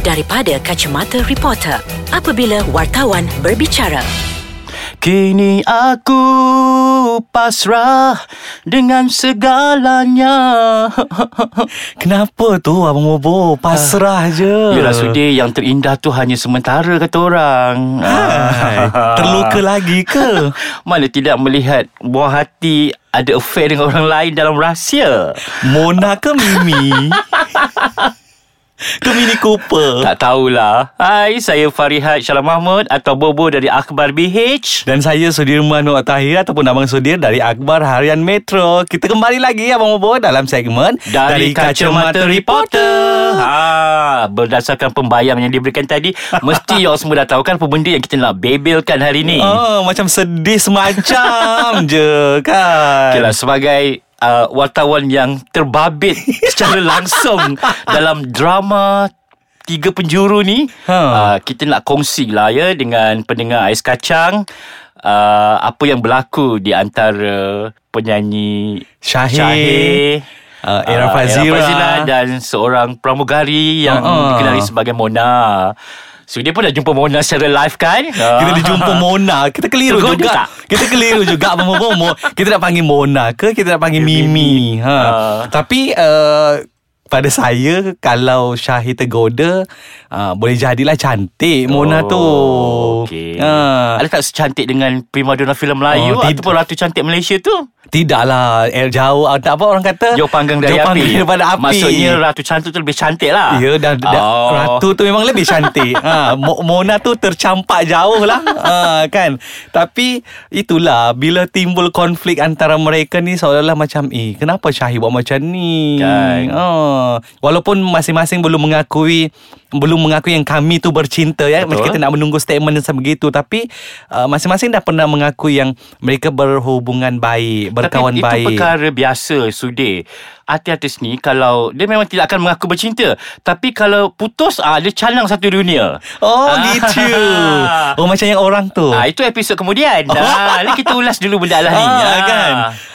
daripada kacamata reporter apabila wartawan berbicara. Kini aku pasrah dengan segalanya. Kenapa tu Abang Bobo Pasrah je Yelah sudi yang terindah tu hanya sementara kata orang. Hai, Terluka lagi ke Mana tidak melihat buah hati ada affair dengan orang lain dalam rahsia. Mona ke Mimi Ke Mini Cooper Tak tahulah. Hai, saya Farihat Syalam Mahmud atau Bobo dari Akhbar BH. Dan saya Sudirman Nur Tahir Ataupun Abang Sudir Dari Akbar Harian Metro Kita kembali lagi Abang Bobo Dalam segmen Dari, Kacamata Reporter. Ha, berdasarkan pembayam yang diberikan tadi, mesti you semua dah tahu kan apa benda yang kita nak bebelkan hari ni. Oh, macam sedih semacam je kan Okay lah, sebagai uh, wartawan yang terbabit secara langsung dalam drama Tiga Penjuru ni Ha. uh, Kita nak kongsi lah ya dengan pendengar Ais Kacang uh, Apa yang berlaku di antara penyanyi Syahir, Syahir uh, Era Fazira. Era Fazira dan seorang pramugari yang Ha-ha. dikenali sebagai Mona So dia pun dah jumpa Mona secara live kan Kita dijumpa Mona Kita keliru Tergoda juga tak? Kita keliru juga Kita nak panggil Mona ke Kita nak panggil Mimi. Mimi, ha. Ah. Tapi uh, pada saya Kalau Syahir tergoda uh, Boleh jadilah cantik Mona tu Okay. ha. Ada tak secantik dengan primadona filem Melayu Oh, oh, tidak. ataupun Ratu Cantik Malaysia tu? Tidaklah eh, Jauh Tak apa orang kata Jauh panggang dari Jauh api. panggang daripada api Maksudnya Ratu Cantik tu lebih cantik lah. Ya dah Oh. Ratu tu memang lebih cantik ha, Mo- Mona tu tercampak jauh lah ha, kan Tapi itulah Bila timbul konflik antara mereka ni Seolah-olah macam Eh kenapa Syahir buat macam ni Kan. ha, Walaupun masing-masing belum mengakui belum mengakui yang kami tu bercinta ya. Betul. Macam kita nak menunggu statement yang sebegitu Tapi uh, masing-masing dah pernah mengakui yang Mereka berhubungan baik Berkawan Tapi itu baik. perkara biasa Sudir Artis-artis ni Kalau Dia memang tidak akan mengaku bercinta Tapi kalau putus ah, Dia canang satu dunia. Oh Ah. gitu. Oh macam yang orang tu. Ah, Itu episod kemudian. Ah, Ni kita ulas dulu benda lah ni. Ah, Ah. kan.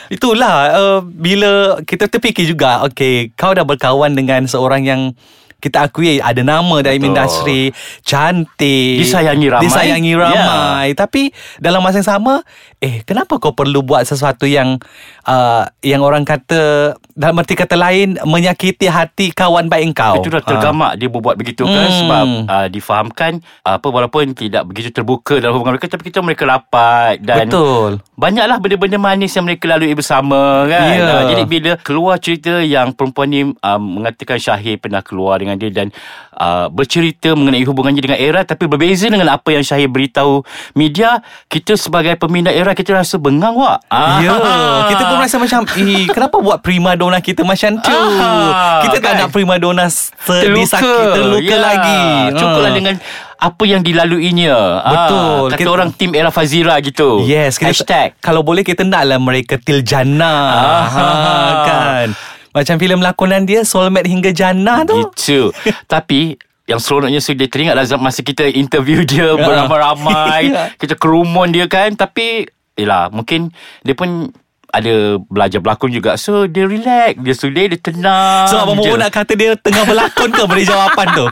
Itulah uh, Bila kita terfikir juga Okay Kau dah berkawan dengan seorang yang kita akui ada nama dalam Betul. industri cantik. Disayangi ramai. disayangi ramai. Tapi dalam masa yang sama eh kenapa kau perlu buat sesuatu yang uh, yang orang kata dalam erti kata lain menyakiti hati kawan baik kau Itu dah tergamak dia berbuat begitu kan. Hmm. sebab uh, difahamkan apa walaupun tidak begitu terbuka dalam hubungan mereka tapi kita mereka rapat dan betul banyaklah benda-benda manis yang mereka lalui bersama kan. Ya. Uh, jadi bila keluar cerita yang perempuan ni uh, mengatakan Syahir pernah keluar dengan dia dan uh, bercerita mengenai hubungannya dengan Era tapi berbeza dengan apa yang Syahir beritahu media, kita sebagai peminat Era kita rasa bengang wak. Ya, kita pun rasa macam Eh kenapa buat prima dona kita macam tu Ah, Kita tak kan? nak prima Sedih sakit Terluka Ya. lagi Cukuplah Ah. dengan apa yang dilaluinya. Betul. Ah, kata Kita- orang tim Era Fazira gitu. Yes kita, Hashtag. Kalau boleh kita naklah mereka Til Jannah Ah. ha, Kan Macam filem lakonan dia Soulmate hingga Jannah tu Gitu Tapi yang seronoknya so dia teringat lah masa kita interview dia Ya. beramai-ramai Ya. kita kerumun dia kan tapi yelah mungkin dia pun ada belajar berlakon juga so dia relax dia sudah dia tenang So Abang. Bobo nak kata dia Tengah berlakon ke Beri jawapan tu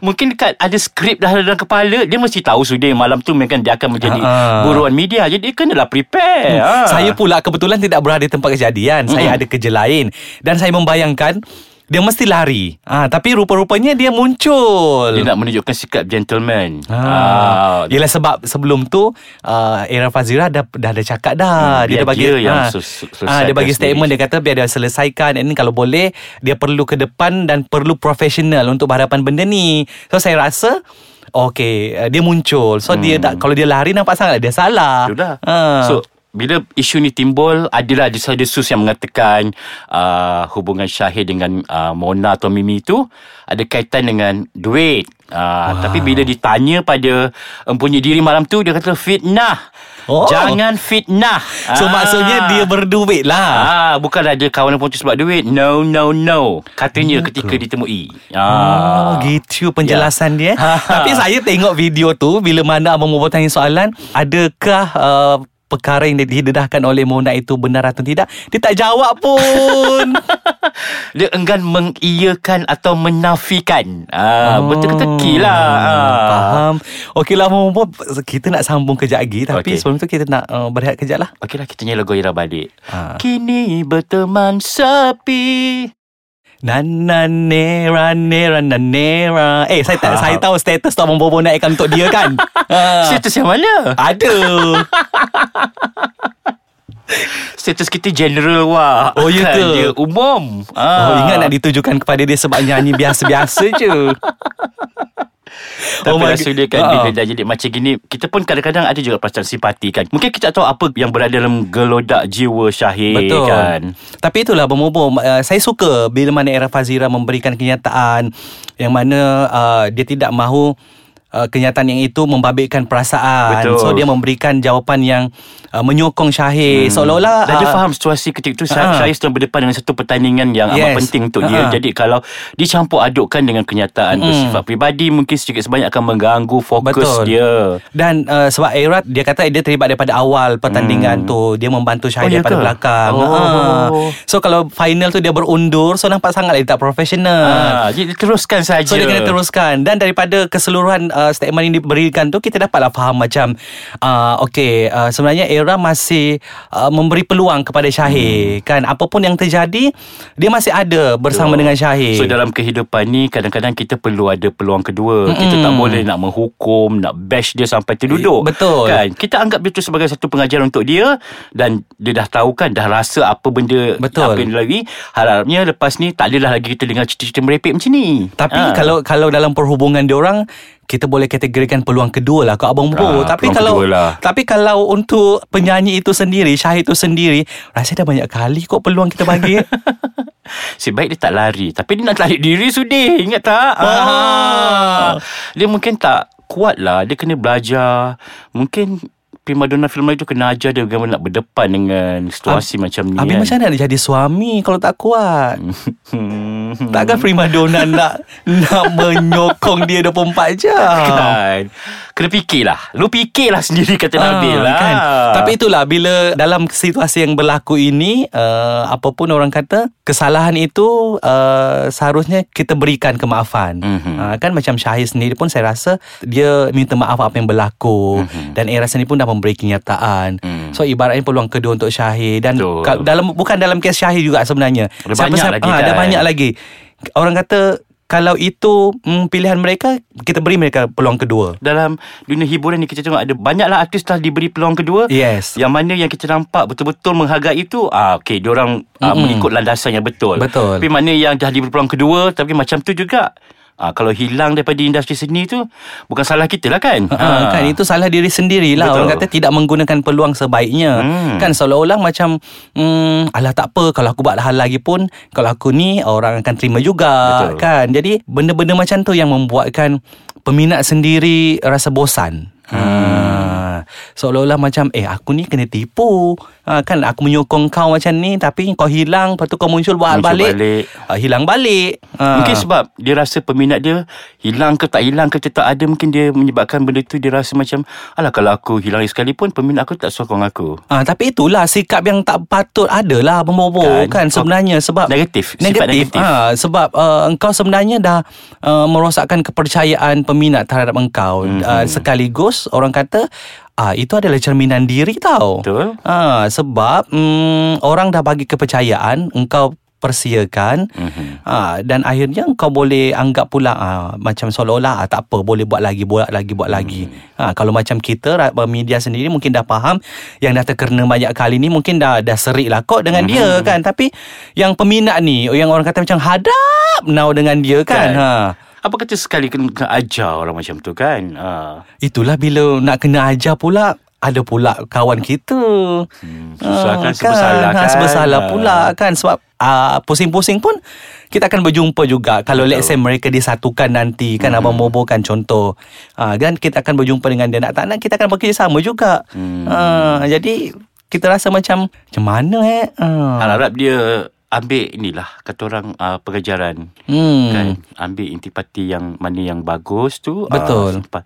Mungkin dekat ada skrip dah dalam kepala Dia mesti tahu sudah malam tu Mungkin dia akan menjadi Ah. buruan media. Jadi dia kenalah prepare. Ah. Saya pula kebetulan Tidak berada di tempat kejadian. Saya ada kerja lain. Dan saya membayangkan Dia mesti lari ha, Tapi rupa-rupanya dia muncul Dia nak menunjukkan sikap gentleman Ah. Yelah sebab sebelum tu uh, Era Fazira dah, dah ada cakap dah Hmm, Dia dah bagi dia yang ah. sus- Ah, Dia selesaikan bagi sendiri. statement Dia kata biar dia selesaikan And kalau boleh Dia perlu ke depan Dan perlu profesional Untuk berhadapan benda ni So saya rasa Okay uh, Dia muncul So dia tak, Kalau dia lari Nampak sangat dia salah Itu dah. Ah. So bila isu ni timbul adalah desas-desus yang mengatakan uh, hubungan Syahir dengan uh, Mona atau Mimi tu ada kaitan dengan duit. Uh, wow. Tapi bila ditanya pada empunya diri malam tu dia kata fitnah. Oh. Jangan fitnah. So maksudnya dia berduit lah Ah, bukan ada kawan putus sebab duit. No, no, no. Katanya ketika ditemui. Oh Ah. gitu penjelasan dia Tapi saya tengok video tu Bila mana Abang Bobo tanya soalan Adakah uh, perkara yang didedahkan oleh Mona itu benar atau tidak dia tak jawab pun Dia enggan mengiyakan atau menafikan. Ah, betul teki lah. Ah. Faham Okeylah Momo Kita nak sambung kejap lagi Tapi Okey. sebelum tu kita nak uh, berehat kejap lah Okeylah kita nyanyi lagu Ira balik. Ah. Kini berteman sepi. Nana nera nera nana nera Eh saya tak saya tahu status tu Abang Bobo naikkan untuk dia kan Ah. Status yang mana? Ada Status kita general wah. Oh, ya ke? Dia umum. Oh Ah. ingat nak ditujukan kepada dia Sebab nyanyi biasa-biasa je Tapi Oh rasa dia kan Ah. Bila dah jadi macam gini Kita pun kadang-kadang Ada juga perasaan simpati kan. Mungkin kita tak tahu Apa yang berada dalam Gelodak jiwa Syahir Betul. kan. Tapi itulah Bomobo uh, Saya suka Bila mana Era Fazira Memberikan kenyataan Yang mana uh, Dia tidak mahu uh, Kenyataan yang itu Membabitkan perasaan Betul. So dia memberikan jawapan yang uh, Menyokong Syahir hmm. Seolah-olah Dan dia uh, faham situasi ketika itu Ah. Saya sedang berdepan dengan satu pertandingan Yang amat Yes. penting untuk dia Ah. Jadi kalau Dicampur adukkan dengan kenyataan Bersifat peribadi Mungkin sedikit sebanyak akan mengganggu Fokus Betul. dia Dan uh, sebab Erat Dia kata dia terlibat daripada awal Pertandingan tu Dia membantu Syahir Hmm. Oh, ya daripada ke? belakang Oh. Ah. So kalau final tu Dia berundur So nampak sangat Dia tak profesional ah, Jadi teruskan saja So dia kena teruskan Dan daripada keseluruhan uh, statement yang diberikan tu Kita dapatlah faham macam uh, Okay uh, Sebenarnya Era masih uh, Memberi peluang kepada Syahir hmm. Kan apapun yang terjadi Dia masih ada bersama dengan Syahir So dalam kehidupan ni Kadang-kadang kita perlu ada peluang kedua Kita tak boleh nak menghukum Nak bash dia sampai terduduk Betul. kan? Kita anggap itu sebagai satu pengajaran untuk dia Dan dia dah tahu kan Dah rasa apa benda Betul. Apa yang dia lagi Harapnya lepas ni Tak adalah lagi kita dengar cerita-cerita merepek macam ni Tapi Ah. kalau kalau dalam perhubungan dia orang kita boleh kategorikan peluang kedua lah Kak Abang Bo. Ah, tapi kalau lah. tapi kalau untuk penyanyi itu sendiri, Syahid itu sendiri, rasa dah banyak kali kok peluang kita bagi. Si baik dia tak lari Tapi dia nak tarik diri sudi Ingat tak Ah. ah. Dia mungkin tak kuat lah Dia kena belajar Mungkin Primadonna film itu kena ajar dia bagaimana nak berdepan dengan situasi macam ni Habis kan. macam mana nak jadi suami kalau tak kuat? Takkan primadona nak nak menyokong dia 24 jam. Kan Kena fikirlah Lu fikirlah sendiri kata Ah, Nabil lah kan? Tapi itulah bila dalam situasi yang berlaku ini uh, apapun orang kata kesalahan itu uh, seharusnya kita berikan kemaafan. Mhm. Uh, kan macam Syahir sendiri pun saya rasa dia minta maaf apa yang berlaku Mhm. dan Era sendiri pun dah memberi kenyataan. Mm. So ibaratnya peluang kedua untuk Syahir dan Betul. dalam bukan dalam kes Syahir juga sebenarnya. Ada banyak lagi ah, Ada kan? banyak lagi. Orang kata kalau itu mm, pilihan mereka kita beri mereka peluang kedua. dalam dunia hiburan ni kita tengok ada banyaklah artis telah diberi peluang kedua Yes. yang mana yang kita nampak betul-betul menghargai itu ah okey dia orang ah, Mm-mm. mengikut landasan yang betul. Betul. Tapi mana yang dah diberi peluang kedua tapi macam tu juga ah, kalau hilang daripada industri seni tu bukan salah kita lah kan. Ha, kan itu salah diri sendirilah Betul. orang kata tidak menggunakan peluang sebaiknya Hmm. kan seolah-olah macam hmm, alah tak apa kalau aku buat hal lagi pun kalau aku ni orang akan terima juga Betul. kan jadi benda-benda macam tu yang membuatkan peminat sendiri rasa bosan Ha, seolah-olah macam Eh aku ni kena tipu ha, Kan aku menyokong kau macam ni Tapi kau hilang Lepas tu kau muncul buat Muncul balik, balik. Ha, Hilang balik ha. Mungkin sebab dia rasa peminat dia hilang ke tak hilang ke tetap ada mungkin dia menyebabkan benda tu dia rasa macam alah kalau aku hilang sekalipun peminat aku tak sokong aku. Ah, tapi itulah sikap yang tak patut adalah Bobo kan, Kan? sebenarnya sebab Negatif, negatif. negatif. Ah, sebab uh, engkau sebenarnya dah uh, merosakkan kepercayaan peminat terhadap engkau. Mhm. Mm-hmm. Uh, sekaligus orang kata ah itu adalah cerminan diri tau. Betul. Ah, sebab mm, orang dah bagi kepercayaan engkau persiakan Mhm. ha, dan akhirnya kau boleh anggap pula ha, macam seolah-olah ah, tak apa boleh buat lagi buat lagi buat lagi ha, kalau macam kita ra- media sendiri mungkin dah faham yang dah terkena banyak kali ni mungkin dah dah serik lah kot dengan dia kan tapi yang peminat ni yang orang kata macam hadap now dengan dia kan, Kan. ha Apa kata sekali kena, kena ajar orang macam tu kan? Ha. itulah bila nak kena ajar pula ada pula kawan kita. Hmm, susah kan, serba salah Ha, kan. serba salah Ha. pula kan sebab uh, pusing-pusing pun kita akan berjumpa juga kalau let's say mereka disatukan nanti kan Hmm. abang Bobo kan contoh. Uh, kan kita akan berjumpa dengan dia nak tak nak kita akan bekerjasama juga. Hmm. Uh, jadi kita rasa macam macam mana eh? Uh. Harap dia ambil inilah kata orang uh, pengajaran Hmm. kan ambil intipati yang mana yang bagus tu Betul. uh, sempat.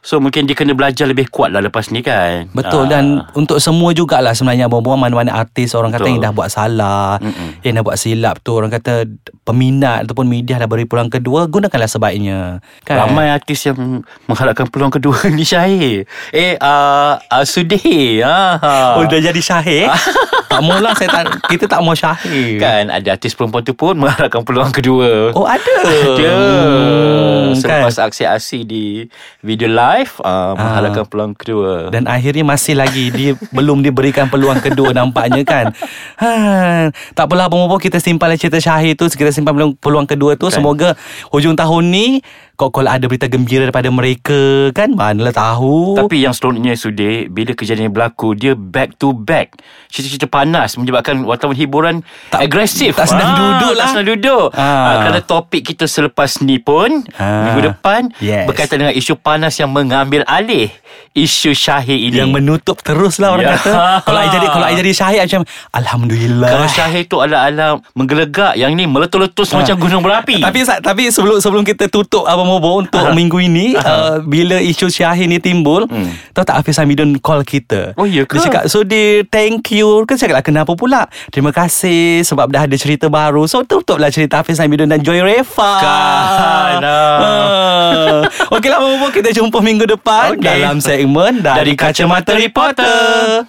So mungkin dia kena belajar lebih kuat lah lepas ni kan Betul Ah. dan untuk semua jugalah sebenarnya abang-abang mana-mana artis orang kata Betul. yang dah buat salah, Mm-mm. yang dah buat silap tu orang kata peminat ataupun media dah beri peluang kedua gunakanlah sebaiknya. Kan? Ramai artis yang mengharapkan peluang kedua ni Syahir Eh uh, uh, Sudih ah. Oh dah jadi syahir Tak maulah saya tak Kita tak mau syahir Kan ada artis perempuan tu pun mengharapkan peluang kedua Oh ada Ada Hmm, Selepas kan? aksi-aksi di video live uh, Mengharapkan peluang kedua Dan akhirnya masih lagi dia belum diberikan peluang kedua nampaknya kan. Ha, tak apalah abang-abang kita simpan cerita Syahir tu, kita simpan peluang, peluang kedua tu. Kan. Semoga hujung tahun ni kau kalau ada berita gembira daripada mereka kan manalah tahu. Tapi yang seronoknya Sudih Bila kejadian berlaku Dia back to back Cerita-cerita panas Menyebabkan wartawan hiburan Tak- Agresif tak senang duduk lah. Tak senang duduk Ah. ah. Kerana topik kita selepas ni pun Ah. Minggu depan Yes. Berkaitan dengan isu panas Yang mengambil alih Isu Syahir ini yang menutup terus lah orang Ya. kata. Kalau I jadi kalau I jadi Syahir macam alhamdulillah. Kalau Syahir tu ala-ala Menggelegak Yang ni meletus-letus Macam gunung berapi Tapi tapi sebelum sebelum kita tutup Abang Mobo untuk Aha. minggu ini uh, bila isu Syahir ni timbul, Hmm. tahu tak Hafiz Hamidun call kita. Oh, ya ke? Dia cakap so dia thank you. Kan saya cakap kenapa pula? Terima kasih sebab dah ada cerita baru. So tutuplah cerita Hafiz Hamidun dan Joy Refa. Kan. Ah. Okeylah Abang Mobo kita jumpa minggu depan Okey. dalam segmen dari, Dari Kacamata Reporter.